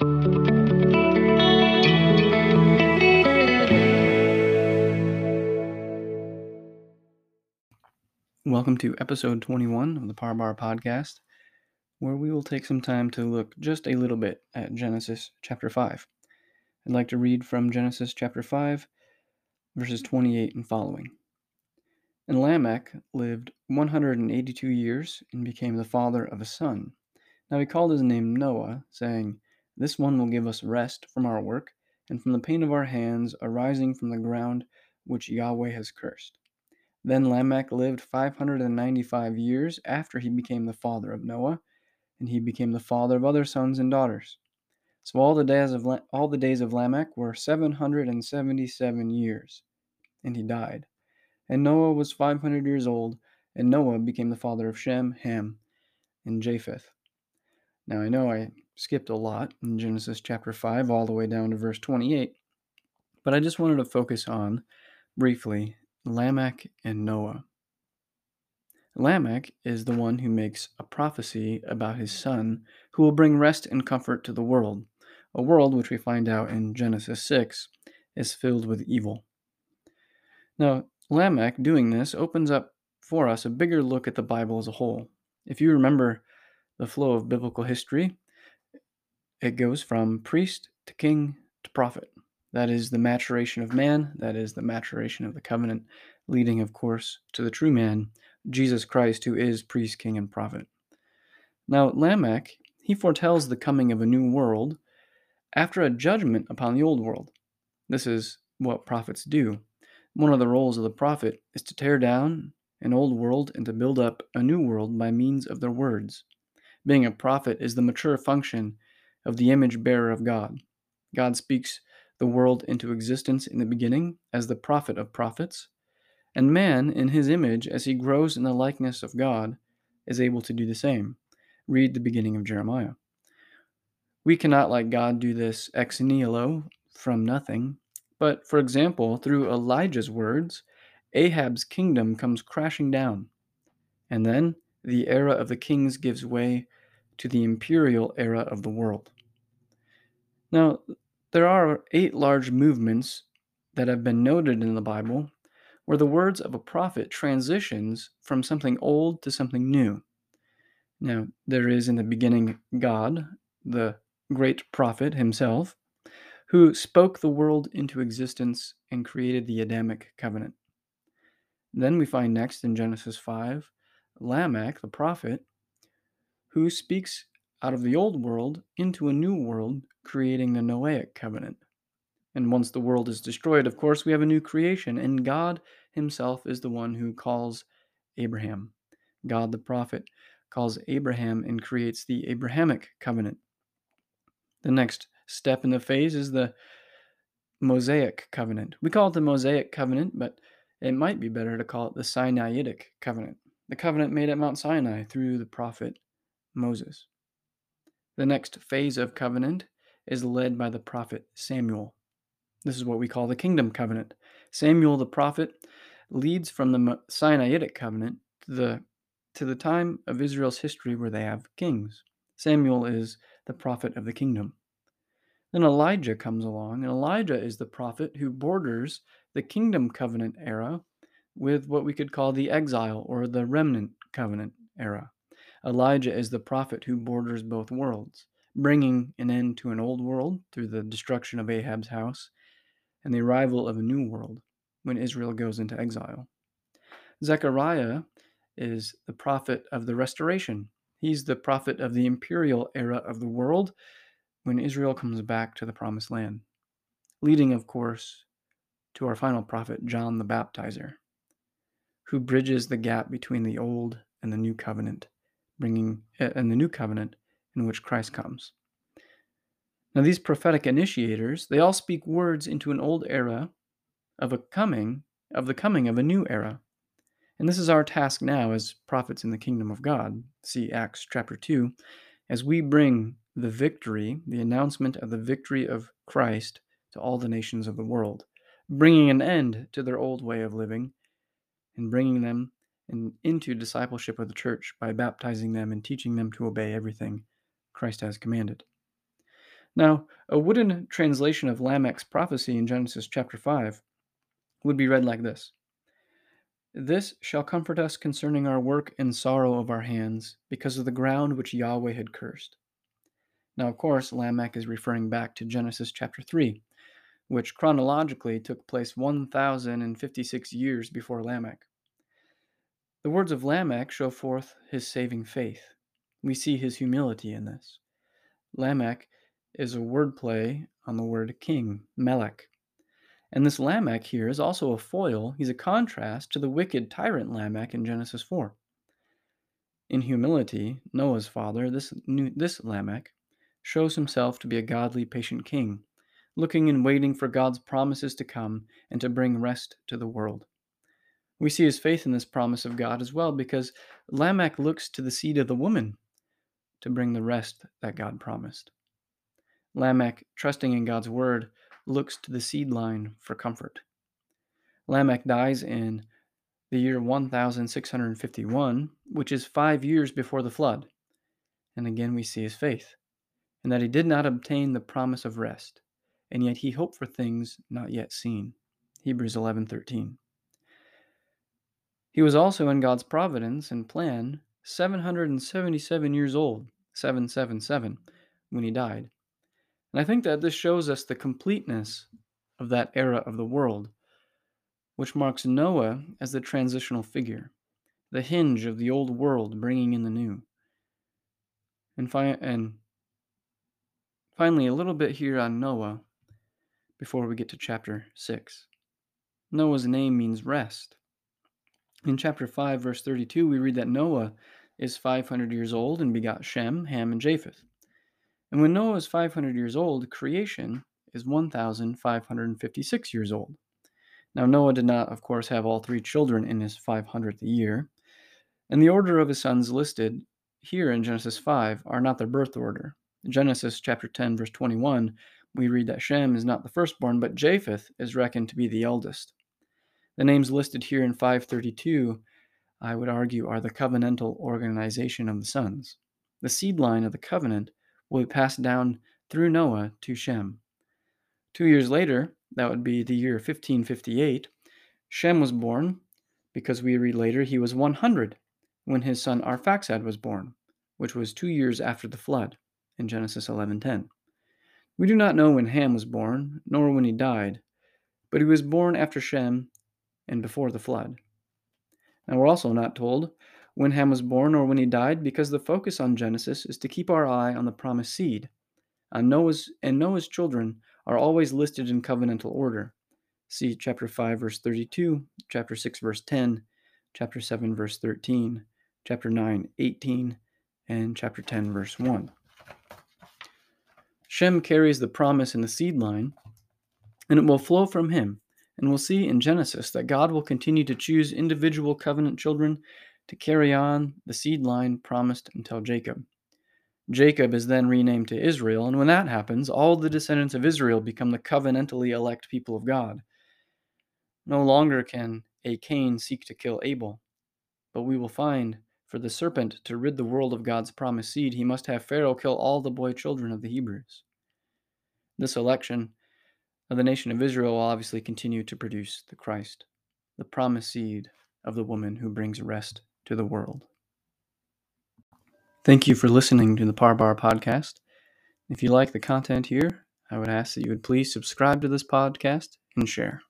Welcome to episode 21 of the Parbar podcast, where we will take some time to look just a little bit at Genesis chapter 5. I'd like to read from Genesis chapter 5, verses 28 and following. And Lamech lived 182 years and became the father of a son. Now he called his name Noah, saying, This one will give us rest from our work and from the pain of our hands arising from the ground which Yahweh has cursed. Then Lamech lived 595 years after he became the father of Noah, and he became the father of other sons and daughters. So all the days of all the days of Lamech were 777 years, and he died. And Noah was 500 years old, and Noah became the father of Shem, Ham, and Japheth. Now I know I skipped a lot in Genesis chapter 5 all the way down to verse 28, but I just wanted to focus on briefly Lamech and Noah. Lamech is the one who makes a prophecy about his son who will bring rest and comfort to the world, a world which we find out in Genesis 6 is filled with evil. Now, Lamech doing this opens up for us a bigger look at the Bible as a whole. If you remember the flow of biblical history, it goes from priest to king to prophet. That is the maturation of man, that is the maturation of the covenant, leading, of course, to the true man, Jesus Christ, who is priest, king, and prophet. Now, Lamech, he foretells the coming of a new world after a judgment upon the old world. This is what prophets do. One of the roles of the prophet is to tear down an old world and to build up a new world by means of their words. Being a prophet is the mature function of the image bearer of God. God speaks the world into existence in the beginning as the prophet of prophets, and man, in his image, as he grows in the likeness of God, is able to do the same. Read the beginning of Jeremiah. We cannot, like God, do this ex nihilo, from nothing, but, for example, through Elijah's words, Ahab's kingdom comes crashing down, and then the era of the kings gives way to the imperial era of the world. Now, there are eight large movements that have been noted in the Bible where the words of a prophet transitions from something old to something new. Now, there is in the beginning God, the great prophet himself, who spoke the world into existence and created the Adamic covenant. Then we find next in Genesis 5 Lamech, the prophet, who speaks out of the old world into a new world, creating the Noahic covenant. And once the world is destroyed, of course, we have a new creation, and God Himself is the one who calls Abraham. God the prophet calls Abraham and creates the Abrahamic covenant. The next step in the phase is the Mosaic covenant. We call it the Mosaic covenant, but it might be better to call it the Sinaitic covenant, the covenant made at Mount Sinai through the prophet Moses. The next phase of covenant is led by the prophet Samuel. This is what we call the kingdom covenant. Samuel the prophet leads from the Sinaitic covenant to the, to the time of Israel's history where they have kings. Samuel is the prophet of the kingdom. Then Elijah comes along, and Elijah is the prophet who borders the kingdom covenant era with what we could call the exile or the remnant covenant era. Elijah is the prophet who borders both worlds, bringing an end to an old world through the destruction of Ahab's house and the arrival of a new world when Israel goes into exile. Zechariah is the prophet of the restoration. He's the prophet of the imperial era of the world when Israel comes back to the promised land, leading, of course, to our final prophet, John the Baptizer, who bridges the gap between the old and the new covenant bringing and the new covenant in which Christ comes. Now these prophetic initiators, they all speak words into an old era of a coming of the coming of a new era. And this is our task now as prophets in the kingdom of God. See Acts chapter 2 as we bring the victory, the announcement of the victory of Christ to all the nations of the world, bringing an end to their old way of living and bringing them and into discipleship of the church by baptizing them and teaching them to obey everything Christ has commanded. Now, a wooden translation of Lamech's prophecy in Genesis chapter 5 would be read like this This shall comfort us concerning our work and sorrow of our hands, because of the ground which Yahweh had cursed. Now, of course, Lamech is referring back to Genesis chapter 3, which chronologically took place 1,056 years before Lamech. The words of Lamech show forth his saving faith. We see his humility in this. Lamech is a wordplay on the word king, Melech. And this Lamech here is also a foil, he's a contrast to the wicked tyrant Lamech in Genesis 4. In humility, Noah's father, this, this Lamech, shows himself to be a godly, patient king, looking and waiting for God's promises to come and to bring rest to the world. We see his faith in this promise of God as well because Lamech looks to the seed of the woman to bring the rest that God promised. Lamech, trusting in God's word, looks to the seed line for comfort. Lamech dies in the year 1651, which is five years before the flood. And again, we see his faith, and that he did not obtain the promise of rest, and yet he hoped for things not yet seen. Hebrews 11:13. He was also in God's providence and plan 777 years old, 777, when he died. And I think that this shows us the completeness of that era of the world, which marks Noah as the transitional figure, the hinge of the old world bringing in the new. And, fi- and finally, a little bit here on Noah before we get to chapter 6. Noah's name means rest. In chapter 5, verse 32, we read that Noah is 500 years old and begot Shem, Ham, and Japheth. And when Noah is 500 years old, creation is 1,556 years old. Now, Noah did not, of course, have all three children in his 500th year, and the order of his sons listed here in Genesis 5 are not their birth order. In Genesis chapter 10, verse 21, we read that Shem is not the firstborn, but Japheth is reckoned to be the eldest. The names listed here in 532, I would argue, are the covenantal organization of the sons. The seed line of the covenant will be passed down through Noah to Shem. Two years later, that would be the year 1558, Shem was born because we read later he was 100 when his son Arphaxad was born, which was two years after the flood in Genesis 11:10. We do not know when Ham was born, nor when he died, but he was born after Shem and before the flood. Now we're also not told when Ham was born or when he died because the focus on Genesis is to keep our eye on the promised seed. On Noah's and Noah's children are always listed in covenantal order. See chapter 5 verse 32, chapter 6 verse 10, chapter 7 verse 13, chapter 9 18, and chapter 10 verse 1. Shem carries the promise in the seed line, and it will flow from him. And we'll see in Genesis that God will continue to choose individual covenant children to carry on the seed line promised until Jacob. Jacob is then renamed to Israel, and when that happens, all the descendants of Israel become the covenantally elect people of God. No longer can a Cain seek to kill Abel, but we will find for the serpent to rid the world of God's promised seed, he must have Pharaoh kill all the boy children of the Hebrews. This election of the nation of Israel will obviously continue to produce the Christ, the promised seed of the woman who brings rest to the world. Thank you for listening to the Parbar podcast. If you like the content here, I would ask that you would please subscribe to this podcast and share.